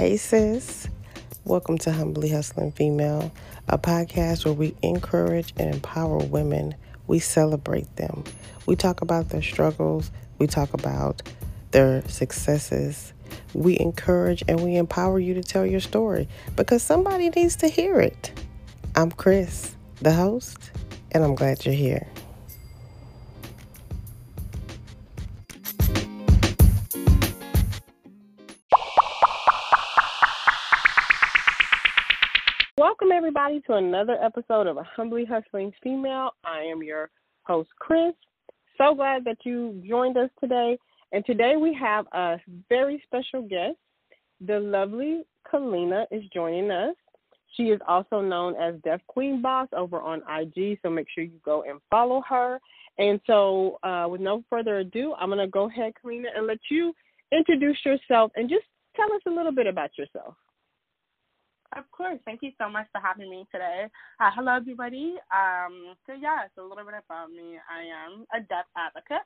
Hey, sis. Welcome to Humbly Hustling Female, a podcast where we encourage and empower women. We celebrate them. We talk about their struggles. We talk about their successes. We encourage and we empower you to tell your story because somebody needs to hear it. I'm Chris, the host, and I'm glad you're here. Everybody, to another episode of A Humbly Hustling Female. I am your host, Chris. So glad that you joined us today. And today we have a very special guest. The lovely Kellina is joining us. She is also known as Deaf Queen Boss over on IG, so make sure you go and follow her. And so, uh, with no further ado, I'm going to go ahead, Kellina, and let you introduce yourself and just tell us a little bit about yourself. Of course. Thank you so much for having me today. Uh, hello, everybody. Um, so, yeah, so a little bit about me. I am a deaf advocate.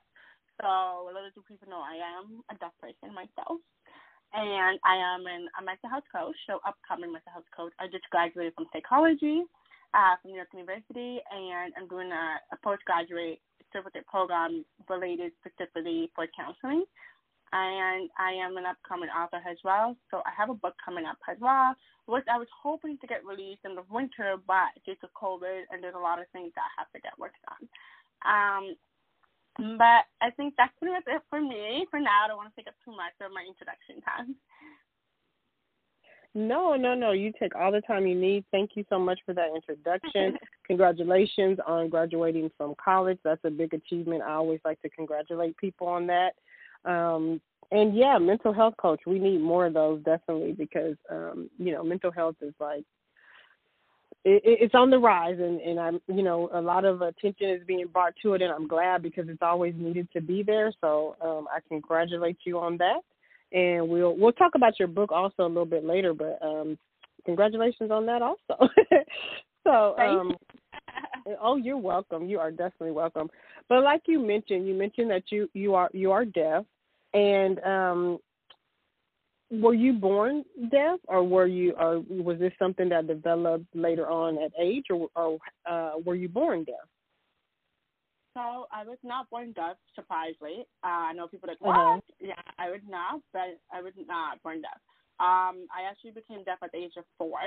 So, a little do people know I am a deaf person myself. And I am an, a mental health coach, so upcoming mental health coach. I just graduated from psychology uh, from New York University, and I'm doing a, a postgraduate certificate program related specifically for counseling and I am an upcoming author as well. So I have a book coming up as well, which I was hoping to get released in the winter, but due to COVID, and there's a lot of things that I have to get worked on. Um, but I think that's pretty much it for me for now. I don't want to take up too much of my introduction time. No, no, no. You take all the time you need. Thank you so much for that introduction. Congratulations on graduating from college. That's a big achievement. I always like to congratulate people on that. Um, and yeah, mental health coach. We need more of those definitely because um, you know mental health is like it, it's on the rise, and and I'm you know a lot of attention is being brought to it, and I'm glad because it's always needed to be there. So um, I congratulate you on that, and we'll we'll talk about your book also a little bit later. But um, congratulations on that also. so um, oh, you're welcome. You are definitely welcome. But like you mentioned, you mentioned that you you are you are deaf and um, were you born deaf, or were you, or was this something that developed later on at age, or, or uh, were you born deaf? So I was not born deaf, surprisingly. Uh, I know people like, uh-huh. what? Uh-huh. Yeah, I was not, but I was not born deaf. Um, I actually became deaf at the age of four.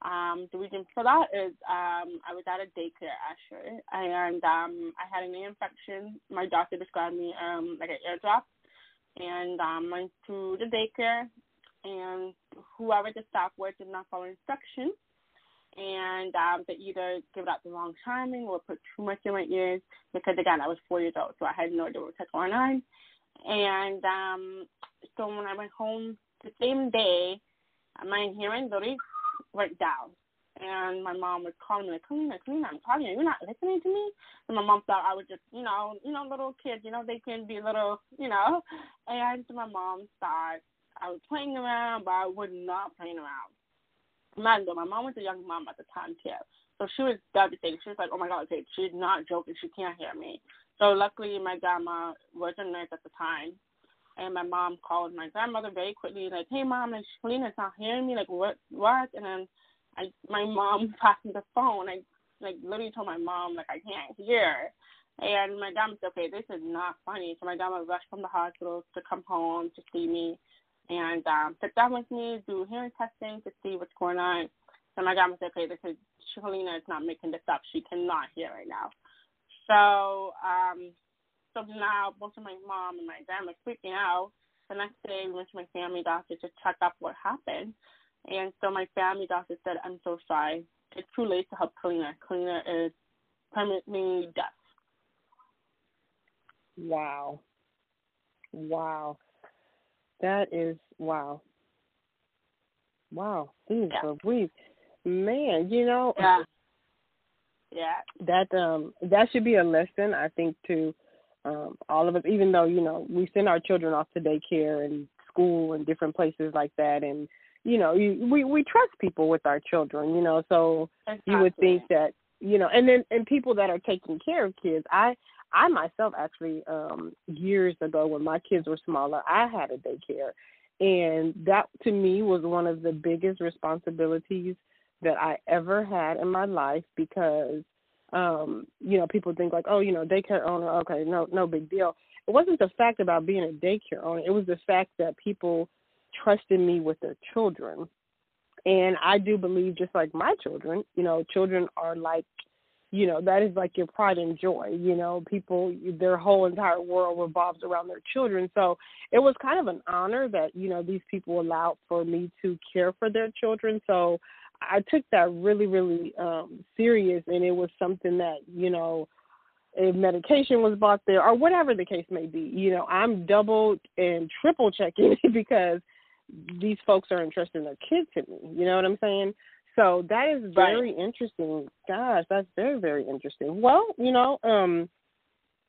Um, the reason for that is um, I was at a daycare actually, and um, I had an ear infection. My doctor described me um, like an eardrop and um, went to the daycare, and whoever the staff were did not follow instructions, and um, they either gave out the wrong timing or put too much in my ears because again I was four years old, so I had no idea what was going on, and um, so when I went home the same day, my hearing literally went down and my mom was calling me like, Kellina, Kellina, I'm calling you. You're not listening to me. And my mom thought I was just, you know, you know, little kids. You know, they can be little, you know. And my mom thought I was playing around, but I was not playing around. Mind my mom was a young mom at the time too, so she was devastated. She was like, "Oh my God, okay, she's not joking. She can't hear me." So luckily, my grandma was a nurse at the time, and my mom called my grandmother very quickly, like, "Hey, mom, like Kellina's not hearing me. Like, what, what?" And then I my mom passed me the phone. I like literally told my mom like I can't hear. And my dad said, okay, this is not funny. So my dad rushed from the hospital to come home to see me and um, sit down with me, do hearing testing to see what's going on. So my dad said, okay, this is Shalina is not making this up. She cannot hear right now. So um, so now both of my mom and my dad are freaking out. The next day we went to my family doctor to check up what happened. And so my family doctor said, I'm so sorry. It's too late to help Kellina. Kellina is permanently deaf. Wow. Wow. That is wow. Wow. These yeah. are brief. Man, you know Yeah. Yeah. That um that should be a lesson, I think, to um all of us, even though, you know, we send our children off to daycare and school and different places like that and you know, you, we we trust people with our children, you know, so exactly. you would think that you know, and then and people that are taking care of kids. I I myself actually um years ago when my kids were smaller, I had a daycare, And that to me was one of the biggest responsibilities that I ever had in my life because um, you know, people think like, oh, you know, daycare owner, okay, no, no big deal. It wasn't the fact about being a daycare owner. It was the fact that people trusted me with their children. And I do believe, just like my children, you know, children are like, you know, that is like your pride and joy. You know, people, their whole entire world revolves around their children. So it was kind of an honor that, you know, these people allowed for me to care for their children. So I took that really, really um serious, and it was something that, you know, if medication was bought there or whatever the case may be, you know, I'm double and triple checking because these folks are interested in their kids to me. You know what I'm saying? So that is very right. interesting. Gosh, that's very, very interesting. Well, you know, um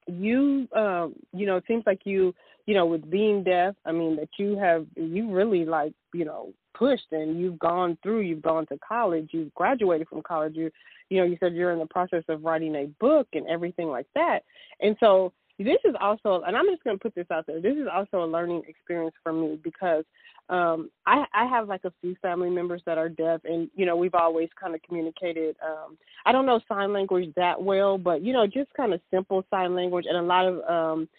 you um you know, it seems like you you know, with being deaf, I mean that you have you really like, you know, pushed and you've gone through, you've gone to college, you've graduated from college, you you know, you said you're in the process of writing a book and everything like that. And so this is also and I'm just gonna put this out there, this is also a learning experience for me because um I I have like a few family members that are deaf and you know, we've always kind of communicated um I don't know sign language that well, but you know, just kind of simple sign language and a lot of um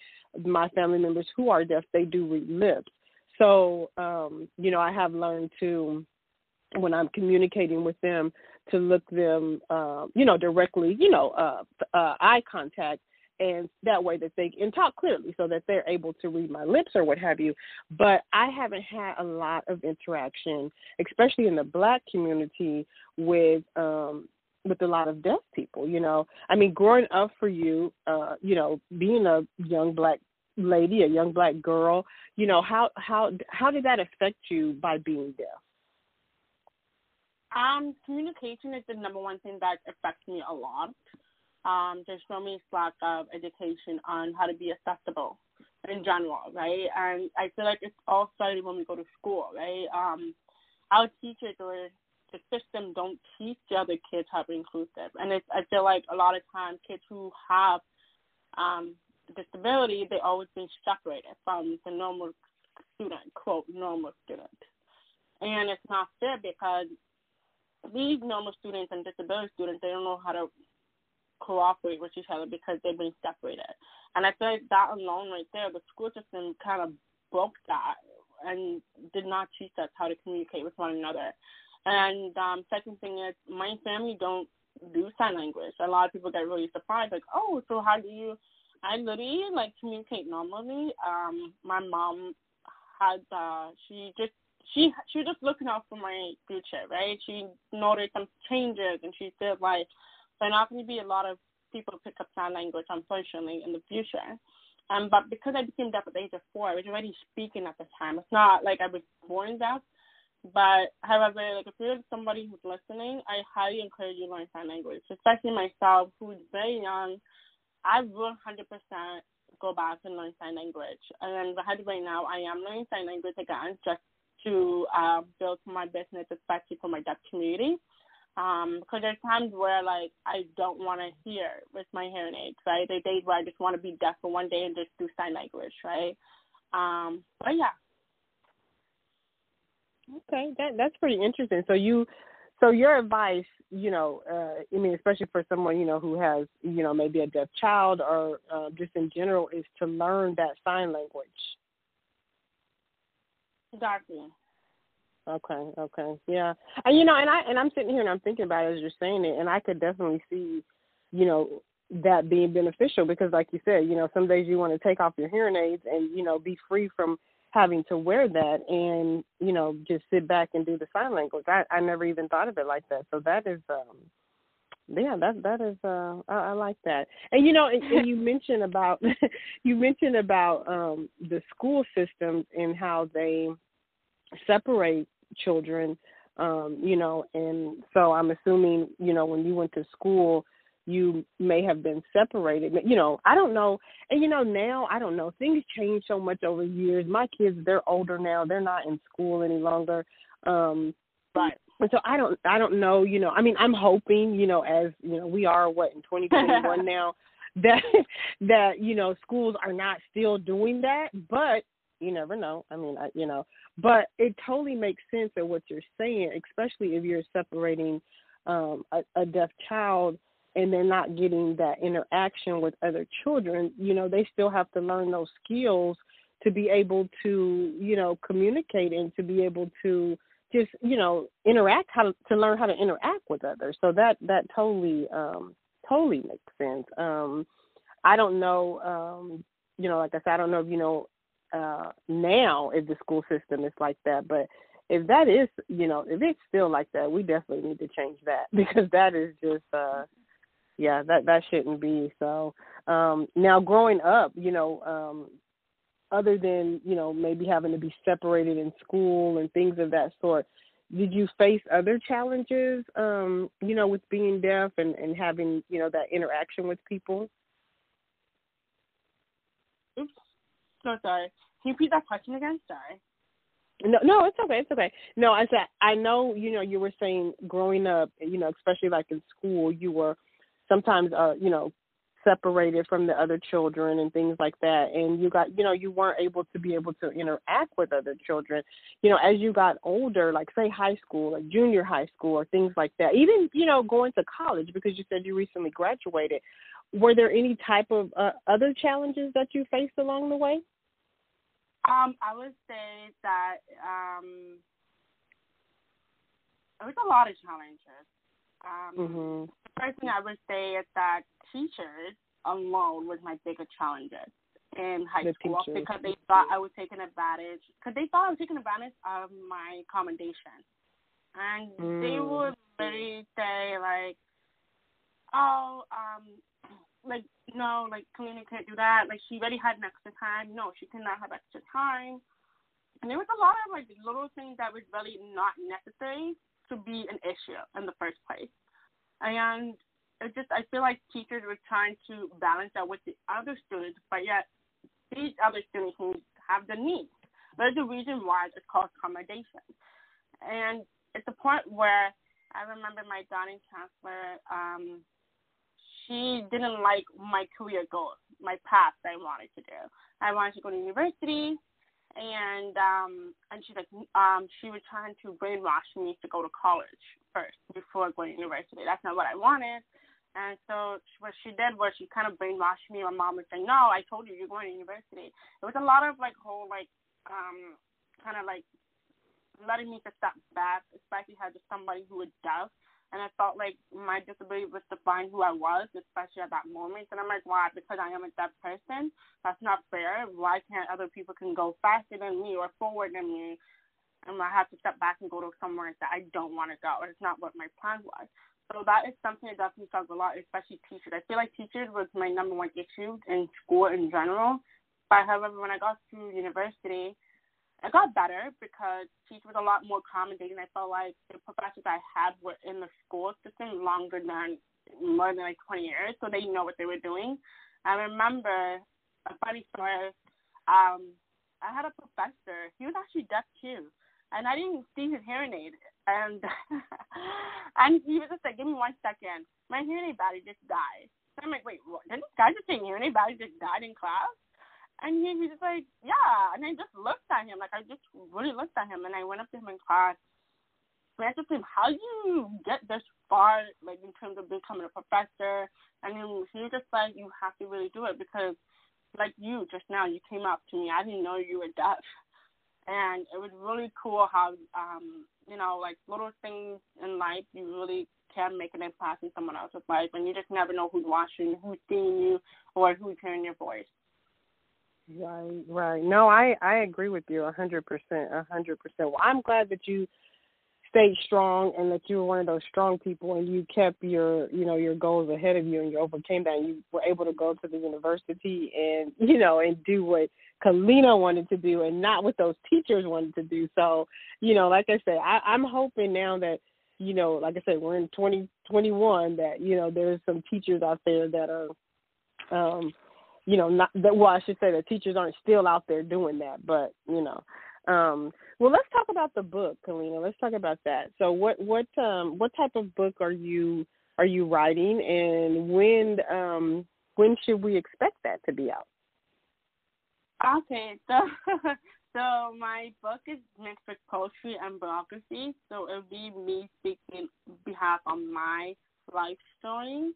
my family members who are deaf, they do read lips. So, um, you know, I have learned to, when I'm communicating with them, to look them, uh, you know, directly, you know, uh, uh, eye contact, and that way that they can talk clearly, so that they're able to read my lips or what have you. But I haven't had a lot of interaction, especially in the Black community, with um, with a lot of deaf people. You know, I mean, growing up for you, uh, you know, being a young Black lady, a young black girl, you know, how how how did that affect you by being deaf? Um, communication is the number one thing that affects me a lot. Um, there's so many lack of education on how to be accessible in general, right? And I feel like it's all started when we go to school, right? Um, our teachers or the system don't teach the other kids how to be inclusive, and it's I feel like a lot of times kids who have um, disability, they always been separated from the normal student, quote, normal student. And it's not fair because these normal students and disability students, they don't know how to cooperate with each other because they've been separated. And I feel like that alone right there, the school system kind of broke that and did not teach us how to communicate with one another. And um, second thing is, my family don't do sign language. A lot of people get really surprised, like, oh, so how do you I literally like communicate normally. Um, my mom had uh, she just she she was just looking out for my future, right? She noticed some changes, and she said like there's not going to be a lot of people pick up sign language, unfortunately, in the future. Um, but because I became deaf at the age of four, I was already speaking at the time. It's not like I was born deaf. But however, like if you're somebody who's listening, I highly encourage you to learn sign language, especially myself, who's very young I will 100% go back and learn sign language. And right now, I am learning sign language again just to uh, build my business, especially for my deaf community. Um, because there's times where like I don't want to hear with my hearing aids, right? There days where I just want to be deaf for one day and just do sign language, right? Um, but yeah. Okay, that that's pretty interesting. So you so your advice, you know, uh, I mean, especially for someone you know who has, you know, maybe a deaf child or uh, just in general, is to learn that sign language. Exactly. Okay. Okay. Yeah. And you know, and I and I'm sitting here and I'm thinking about it as you're saying it, and I could definitely see, you know, that being beneficial because, like you said, you know, some days you want to take off your hearing aids and you know be free from having to wear that and you know just sit back and do the sign language i i never even thought of it like that so that is um yeah that that is uh i, I like that and you know and, and you mentioned about you mentioned about um the school systems and how they separate children um you know and so i'm assuming you know when you went to school you may have been separated. You know, I don't know. And you know, now I don't know. Things change so much over years. My kids, they're older now. They're not in school any longer. Um right. And so I don't I don't know, you know. I mean, I'm hoping, you know, as, you know, we are what in 2021 now that that you know, schools are not still doing that, but You never know. I mean, I, you know, but it totally makes sense of what you're saying, especially if you're separating um, a, a deaf child and they're not getting that interaction with other children. You know, they still have to learn those skills to be able to, you know, communicate and to be able to just, you know, interact how to, to learn how to interact with others. So that that totally um totally makes sense. Um I don't know um you know, like I said, I don't know if you know uh now if the school system is like that, but if that is, you know, if it's still like that, we definitely need to change that because that is just uh yeah, that that shouldn't be. So, um now growing up, you know, um other than, you know, maybe having to be separated in school and things of that sort, did you face other challenges um, you know, with being deaf and and having, you know, that interaction with people? Oops. So sorry. You repeat that question again? Sorry. No, no, it's okay. It's okay. No, I said I know. You know, you were saying growing up, you know, especially like in school, you were sometimes, uh, you know, separated from the other children and things like that, and you got, you know, you weren't able to be able to interact with other children. You know, as you got older, like say high school, like junior high school, or things like that. Even, you know, going to college because you said you recently graduated were there any type of uh, other challenges that you faced along the way? Um, I would say that um, it was a lot of challenges. Um, mm-hmm. The first thing I would say is that teachers alone was my biggest challenges in high the school teachers. because they thought I was taking advantage because they thought I was taking advantage of my accommodation, and mm. they would literally say like, "Oh, um, like no, like Kellina can't do that. Like she already had an extra time. No, she cannot have extra time. And there was a lot of like little things that was really not necessary to be an issue in the first place. And it just I feel like teachers were trying to balance that with the other students, but yet these other students have the needs. There's a reason why it's called accommodation. And it's a point where I remember my dining counselor um, she didn't like my career goals, my path that I wanted to do. I wanted to go to university, and um, and she's like, um, she was trying to brainwash me to go to college first before going to university. That's not what I wanted. And so what she did was she kind of brainwashed me. My mom was saying, "No, I told you you're going to university." It was a lot of like whole like um kind of like letting me to step back, especially as somebody who was deaf and I felt like my disability was defining who I was, especially at that moment. And I'm like, why? Because I am a deaf person. That's not fair. Why can't other people can go faster than me or forward than me? And I have to step back and go to somewhere that I don't want to go. It's not what my plan was. So that is something that definitely struggle a lot, especially teachers. I feel like teachers was my number one issue in school in general. But however, when I got to university, it got better because teachers was a lot more accommodating. I felt like the professors I had were in the school system longer than more than like 20 years, so they know what they were doing. I remember a funny story. Um, I had a professor. He was actually deaf too, and I didn't see his hearing aid. And and he was just like, "Give me one second. My hearing aid battery just died." So I'm like, "Wait, what? did this guy just say hearing aid battery just died in class?" And he, he was like, yeah. And I just looked at him, like I just really looked at him, and I went up to him in class. I asked him, how do you get this far, like in terms of becoming a professor? And then he was just like, you have to really do it because, like you just now, you came up to me. I didn't know you were deaf, and it was really cool how, um, you know, like little things in life, you really can make an impact in someone else's life, and you just never know who's watching, who's seeing you, or who's hearing your voice. Right, right. No, I I agree with you a hundred percent, a hundred percent. Well, I'm glad that you stayed strong and that you were one of those strong people and you kept your you know your goals ahead of you and you overcame that and you were able to go to the university and you know and do what Kellina wanted to do and not what those teachers wanted to do. So you know, like I said, I, I'm hoping now that you know, like I said, we're in 2021 that you know there's some teachers out there that are um you know, not that well, I should say that teachers aren't still out there doing that, but you know. Um, well, let's talk about the book, Kellina. Let's talk about that. So, what what um, what type of book are you are you writing, and when um, when should we expect that to be out? Okay, so so my book is mixed with poetry and biography. So it'll be me speaking behalf of my life story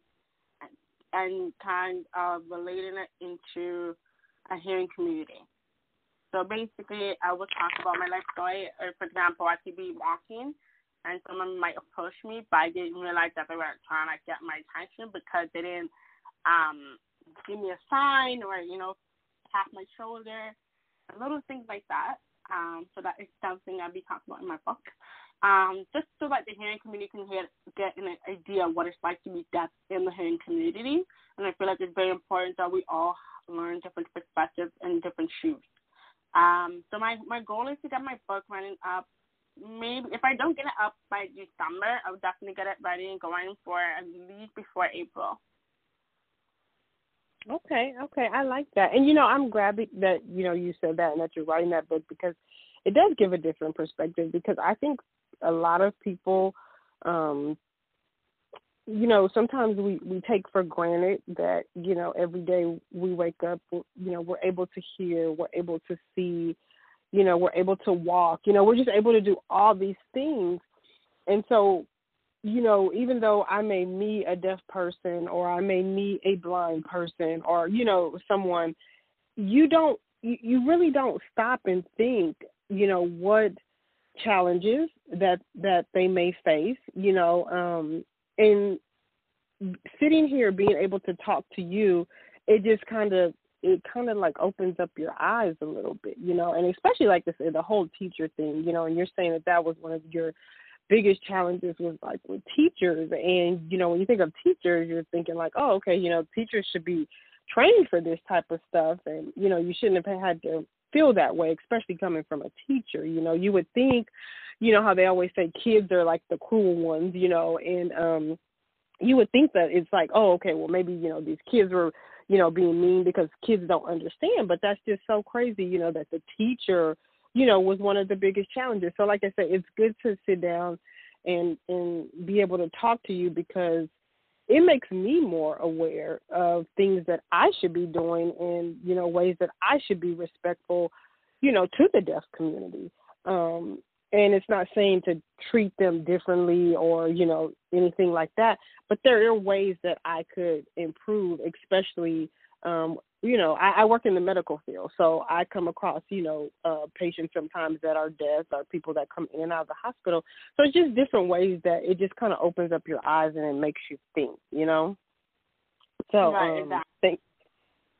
and, kind of relating it into a hearing community. So basically, I will talk about my life story. Or for example, I could be walking and someone might approach me, but I didn't realize that they were trying to get my attention because they didn't um, give me a sign or you know tap my shoulder, little things like that. Um, so that is something I'll be talking about in my book. Um, just so that the hearing community can get, get an idea of what it's like to be deaf in the hearing community. And I feel like it's very important that we all learn different perspectives and different shoes. Um, so my, my goal is to get my book running up maybe if I don't get it up by December, I'll definitely get it ready and going for at least before April. Okay, okay, I like that. And you know, I'm glad that you know you said that and that you're writing that book because it does give a different perspective. Because I think a lot of people, um, you know, sometimes we we take for granted that you know every day we wake up, you know, we're able to hear, we're able to see, you know, we're able to walk, you know, we're just able to do all these things. And so, you know, even though I may meet a deaf person or I may meet a blind person or, you know, someone, you don't, you, you really don't stop and think, you know, what challenges that that they may face, you know, um, and sitting here being able to talk to you, it just kind of it kind of like opens up your eyes a little bit, you know, and especially like this the whole teacher thing, you know, and you're saying that that was one of your biggest challenges was like with teachers, and you know, when you think of teachers, you're thinking like, oh, okay, you know, teachers should be trained for this type of stuff, and you know, you shouldn't have had to feel that way, especially coming from a teacher. You know, you would think, you know, how they always say kids are like the cruel ones, you know, and um you would think that it's like, oh, okay, well maybe, you know, these kids were you know, being mean because kids don't understand. But that's just so crazy, you know, that the teacher, you know, was one of the biggest challenges. So like I said, it's good to sit down and and be able to talk to you because it makes me more aware of things that I should be doing and, you know, ways that I should be respectful, you know, to the deaf community. Um, and it's not saying to treat them differently or you know anything like that but there are ways that i could improve especially um you know i, I work in the medical field so i come across you know uh patients sometimes that are deaf or people that come in and out of the hospital so it's just different ways that it just kind of opens up your eyes and it makes you think you know so right, um, exactly. thank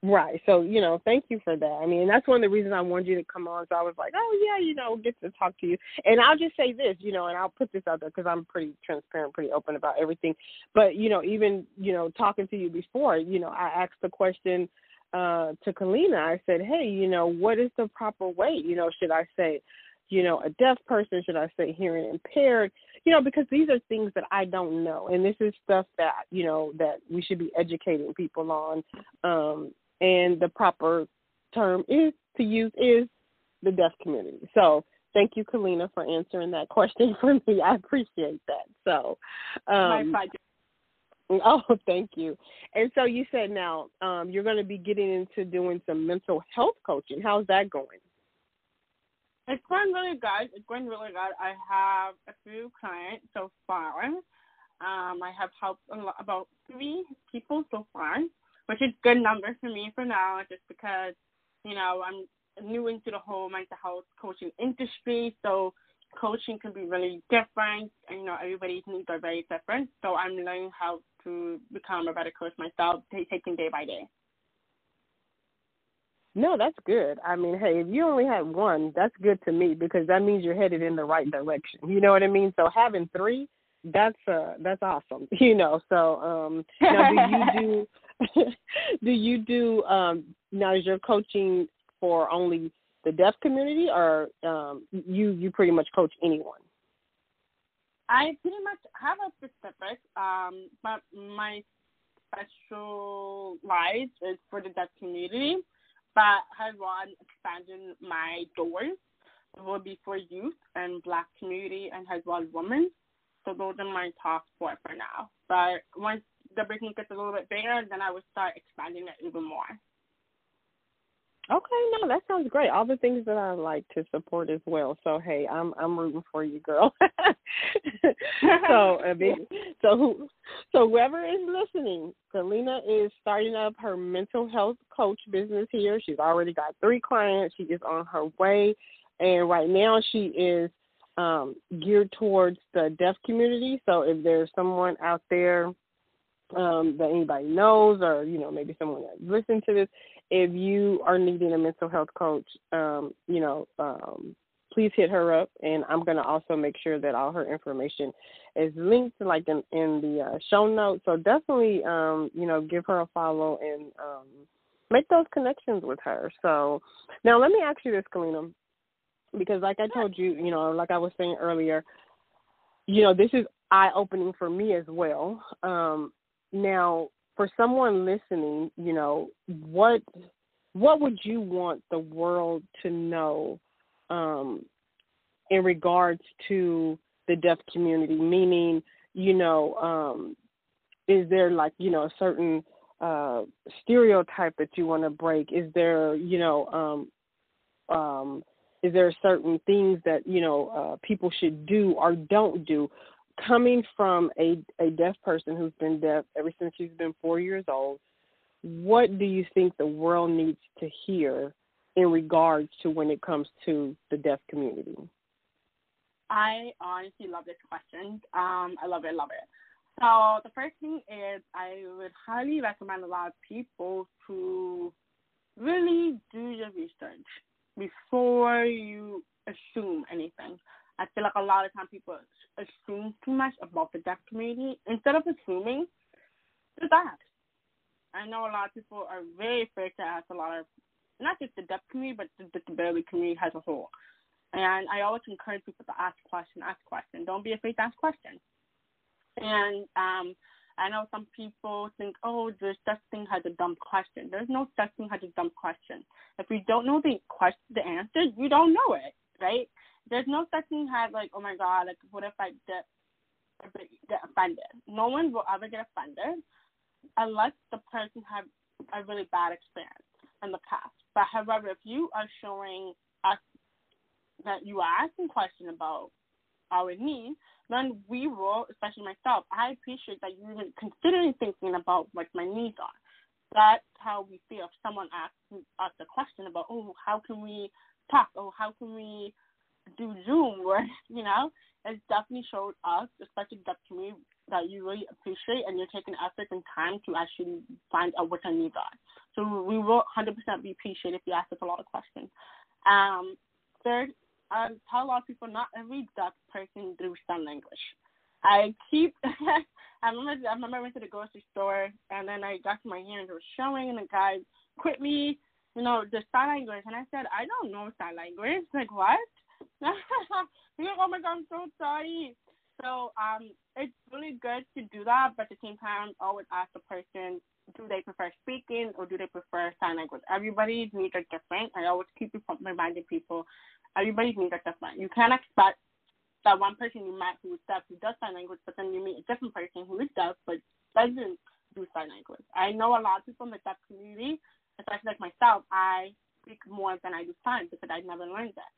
Right. So, you know, thank you for that. I mean, that's one of the reasons I wanted you to come on. So I was like, oh, yeah, you know, get to talk to you. And I'll just say this, you know, and I'll put this out there because I'm pretty transparent, pretty open about everything. But, you know, even, you know, talking to you before, you know, I asked the question uh, to Kellina. I said, hey, you know, what is the proper way? You know, should I say, you know, a deaf person? Should I say hearing impaired? You know, because these are things that I don't know. And this is stuff that, you know, that we should be educating people on. Um, and the proper term is to use is the deaf community. So thank you, Kellina, for answering that question for me. I appreciate that. So, um, Oh, thank you. And so you said now um, you're going to be getting into doing some mental health coaching. How's that going? It's going really good. It's going really good. I have a few clients so far. Um, I have helped about three people so far which is good number for me for now, just because you know I'm new into the whole mental health coaching industry, so coaching can be really different, and you know everybody's needs are very different. So I'm learning how to become a better coach myself, taking day by day. No, that's good. I mean, hey, if you only had one, that's good to me because that means you're headed in the right direction. You know what I mean? So having three, that's uh that's awesome. You know, so um now do you do do you do um, now? Is your coaching for only the deaf community, or um, you you pretty much coach anyone? I pretty much have a specific, um, but my specialized is for the deaf community. But has one expanding my doors will be for youth and black community and has one women. So those are my top four for now. But once the business gets a little bit bigger, then I would start expanding it even more. Okay, no, that sounds great. All the things that I like to support as well. So hey, I'm I'm rooting for you, girl. so I mean, so who, so whoever is listening, Selena is starting up her mental health coach business here. She's already got three clients. She is on her way, and right now she is um, geared towards the deaf community. So if there's someone out there um, that anybody knows, or you know maybe someone that listens to this if you are needing a mental health coach, um, you know, um, please hit her up, and I'm going to also make sure that all her information is linked, like in, in the uh, show notes. So definitely, um, you know, give her a follow and um, make those connections with her. So now, let me ask you this, Kellina, because like I told you, you know, like I was saying earlier, you know, this is eye opening for me as well. Um, now, for someone listening, you know, what what would you want the world to know um, in regards to the deaf community? Meaning, you know, um, is there like you know a certain uh, stereotype that you want to break? Is there you know um, um, is there certain things that you know uh, people should do or don't do? Coming from a, a deaf person who's been deaf ever since she's been four years old, what do you think the world needs to hear in regards to when it comes to the deaf community? I honestly love this question. Um, I love it, love it. So the first thing is I would highly recommend a lot of people to really do your research before you assume anything. I feel like a lot of times people assume too much about the deaf community instead of assuming just ask. I know a lot of people are very afraid to ask a lot of not just the deaf community but the disability community as a whole. And I always encourage people to ask questions, ask questions. Don't be afraid to ask questions. And um I know some people think, oh, there's such thing as a dumb question. There's no such thing as a dumb question. If you don't know the question, the answer, you don't know it, right? There's no such thing as like, oh my god, like what if I get get offended? No one will ever get offended unless the person had a really bad experience in the past. But however, if you are showing us that you are asking questions about our needs, then we will, especially myself, I appreciate that you even considering thinking about what my needs are. That's how we feel if someone asks us a question about, oh, how can we talk? Oh, how can we do Zoom where, you know, it's definitely showed us, especially the community, that you really appreciate and you're taking effort and time to actually find out what our needs are. So we will 100% be appreciated if you ask us a lot of questions. Um, third, I tell a lot of people not every deaf person do sign language. I keep. I remember. I remember I went to the grocery store and then I got to my hand. It was showing, and the guy quit me. You know the sign language, and I said I don't know sign language. Like what? oh my god, I'm so sorry. So um, it's really good to do that, but at the same time, always ask the person, do they prefer speaking or do they prefer sign language? Everybody's needs are different. I always keep reminding people, everybody's needs are different. You can't expect that one person you met who is deaf who does sign language, but then you meet a different person who is deaf but doesn't do sign language. I know a lot of people in the deaf community, especially like myself, I speak more than I do sign because I never learned that.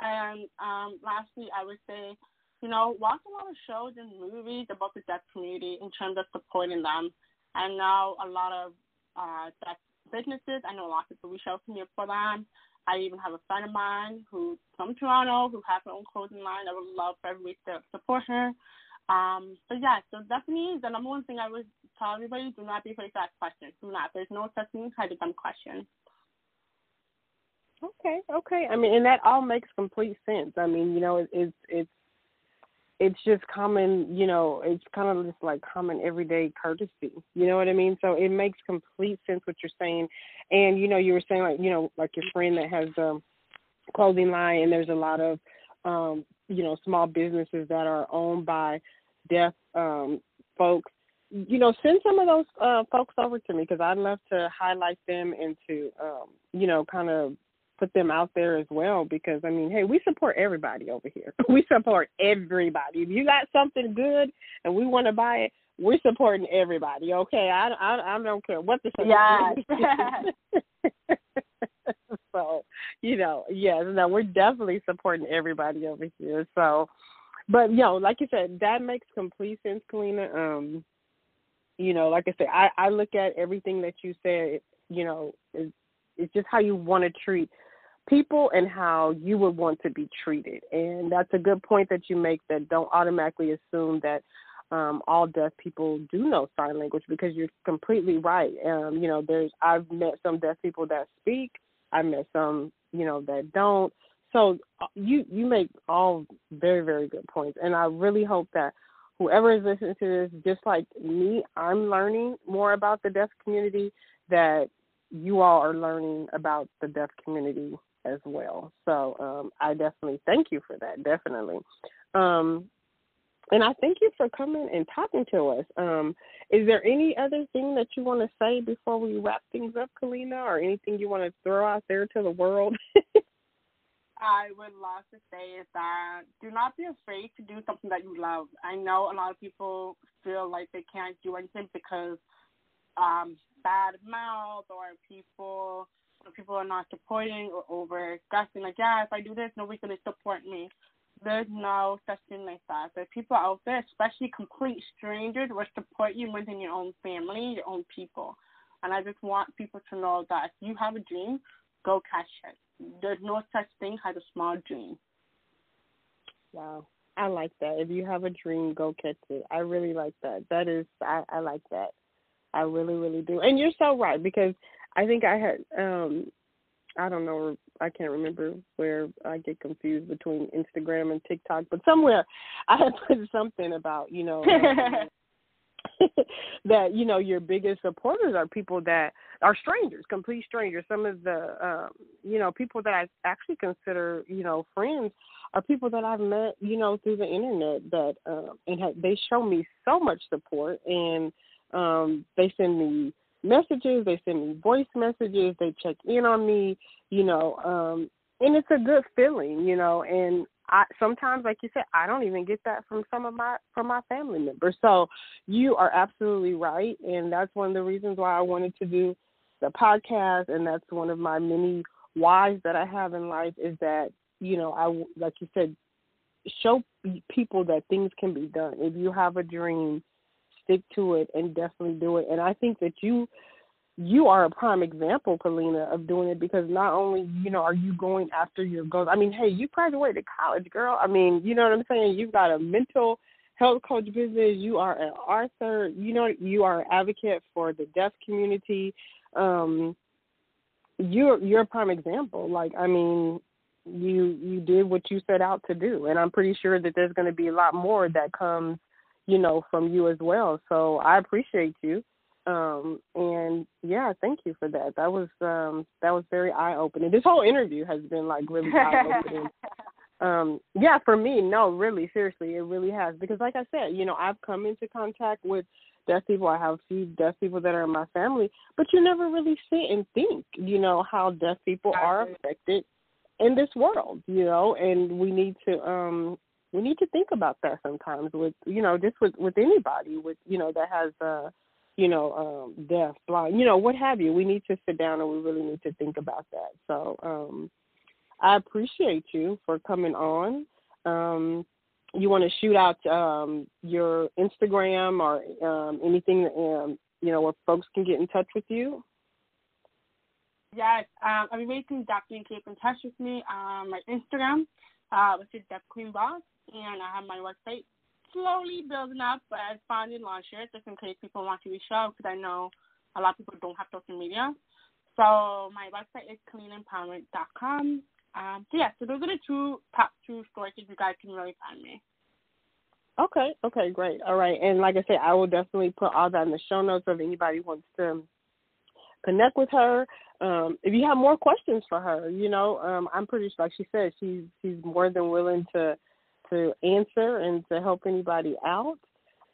And um, lastly, I would say, you know, watch a lot of shows and movies about the deaf community in terms of supporting them. And now a lot of uh, deaf businesses. I know a lot of people reach out to me for them. I even have a friend of mine who's from Toronto who has her own clothing line. I would love for everybody to support her. Um, but yeah, so definitely the number one thing I would tell everybody: do not be afraid to ask questions. Do not. There's no such thing as a dumb question. Okay, okay. I mean, and that all makes complete sense. I mean, you know, it, it's it's it's just common, you know, it's kind of just like common everyday courtesy. You know what I mean? So it makes complete sense what you're saying. And you know, you were saying like, you know, like your friend that has the clothing line, and there's a lot of, um, you know, small businesses that are owned by deaf um, folks. You know, send some of those uh, folks over to me because I'd love to highlight them and to, um, you know, kind of put them out there as well because I mean, hey, we support everybody over here. We support everybody. If you got something good and we want to buy it, we're supporting everybody. Okay, I I, I don't care what the yeah. so you know, yes, no, we're definitely supporting everybody over here. So, but you know, like you said, that makes complete sense, Kellina. Um, you know, like I said, I I look at everything that you said. You know, it's, it's just how you want to treat people and how you would want to be treated. And that's a good point that you make. That don't automatically assume that um, all deaf people do know sign language because you're completely right. Um, you know, there's I've met some deaf people that speak. I met some, you know, that don't. So uh, you you make all very very good points, and I really hope that whoever is listening to this, just like me, I'm learning more about the deaf community. That you all are learning about the deaf community as well. So um, I definitely thank you for that. Definitely. Um, and I thank you for coming and talking to us. Um, is there any other thing that you want to say before we wrap things up, Kellina, or anything you want to throw out there to the world? I would love to say is that do not be afraid to do something that you love. I know a lot of people feel like they can't do anything because um bad mouth or people or people are not supporting or over discussing like, yeah, if I do this nobody's gonna support me there's no such thing like that. There's people out there, especially complete strangers, will support you within your own family, your own people. And I just want people to know that if you have a dream, go catch it. There's no such thing as a small dream. Wow. I like that. If you have a dream, go catch it. I really like that. That is I, I like that. I really, really do. And you're so right because I think I had um I don't know, I can't remember where I get confused between Instagram and TikTok, but somewhere I had put something about, you know, that you know your biggest supporters are people that are strangers, complete strangers. Some of the um, you know people that I actually consider you know friends are people that I've met you know through the internet that um, and have, they show me so much support and um, they send me messages, they send me voice messages, they check in on me, you know, um and it's a good feeling, you know, and I sometimes like you said, I don't even get that from some of my from my family members. So you are absolutely right and that's one of the reasons why I wanted to do the podcast and that's one of my many whys that I have in life is that, you know, I like you said show people that things can be done. If you have a dream, stick to it and definitely do it. And I think that you you are a prime example, Kellina, of doing it because not only, you know, are you going after your goals. I mean, hey, you graduated college, girl. I mean, you know what I'm saying? You've got a mental health coach business, you are an author, you know you are an advocate for the deaf community. Um you're you're a prime example. Like, I mean, you you did what you set out to do and I'm pretty sure that there's gonna be a lot more that comes you know, from you as well. So I appreciate you. Um, and yeah, thank you for that. That was um that was very eye opening. This whole interview has been like really eye opening. um, yeah, for me, no, really, seriously, it really has. Because like I said, you know, I've come into contact with deaf people. I have a few deaf people that are in my family, but you never really sit and think, you know, how deaf people are affected in this world, you know, and we need to um we need to think about that sometimes with you know just with with anybody with you know that has uh you know um deaf blind you know what have you. We need to sit down and we really need to think about that. So um i appreciate you for coming on. Um you want to shoot out um your instagram or um anything um you know where folks can get in touch with you? Yes um mean can definitely keep in touch with me on my instagram uh which is deaf queen boss and I have my website slowly building up, but I finally launched it just in case people want to reach out because I know a lot of people don't have social media. So my website is kellinaempowerment.com. Um, so yeah, so those are the two top two sources you guys can really find me. Okay, okay, great. All right. And like I said, I will definitely put all that in the show notes if anybody wants to connect with her. Um, if you have more questions for her, you know, um, I'm pretty sure, like she said, she's she's more than willing to to answer and to help anybody out.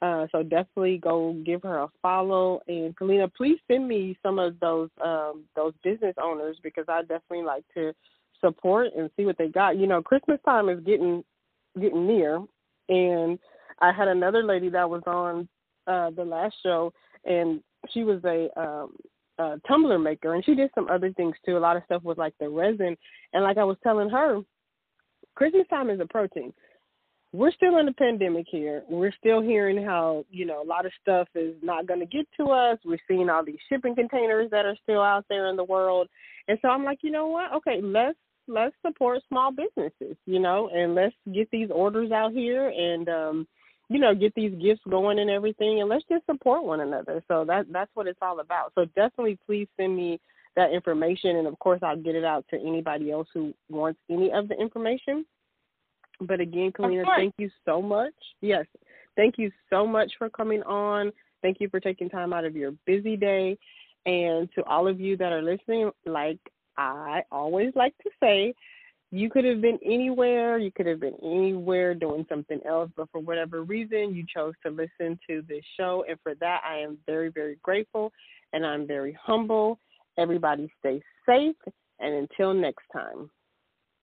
Uh, so definitely go give her a follow. And Kellina, please send me some of those um, those business owners because I definitely like to support and see what they got. You know, Christmas time is getting getting near, and I had another lady that was on uh, the last show, and she was a um, tumbler maker, and she did some other things too. A lot of stuff with like the resin, and like I was telling her, Christmas time is approaching. We're still in the pandemic here. We're still hearing how you know a lot of stuff is not going to get to us. We're seeing all these shipping containers that are still out there in the world, and so I'm like, you know what? Okay, let's let's support small businesses, you know, and let's get these orders out here and um you know, get these gifts going and everything and let's just support one another. So that that's what it's all about. So definitely please send me that information and of course I'll get it out to anybody else who wants any of the information. But again, Kellina, thank you so much. Yes. Thank you so much for coming on. Thank you for taking time out of your busy day. And to all of you that are listening, like I always like to say, you could have been anywhere, you could have been anywhere doing something else, but for whatever reason, you chose to listen to this show. And for that, I am very, very grateful and I'm very humble. Everybody stay safe. And until next time.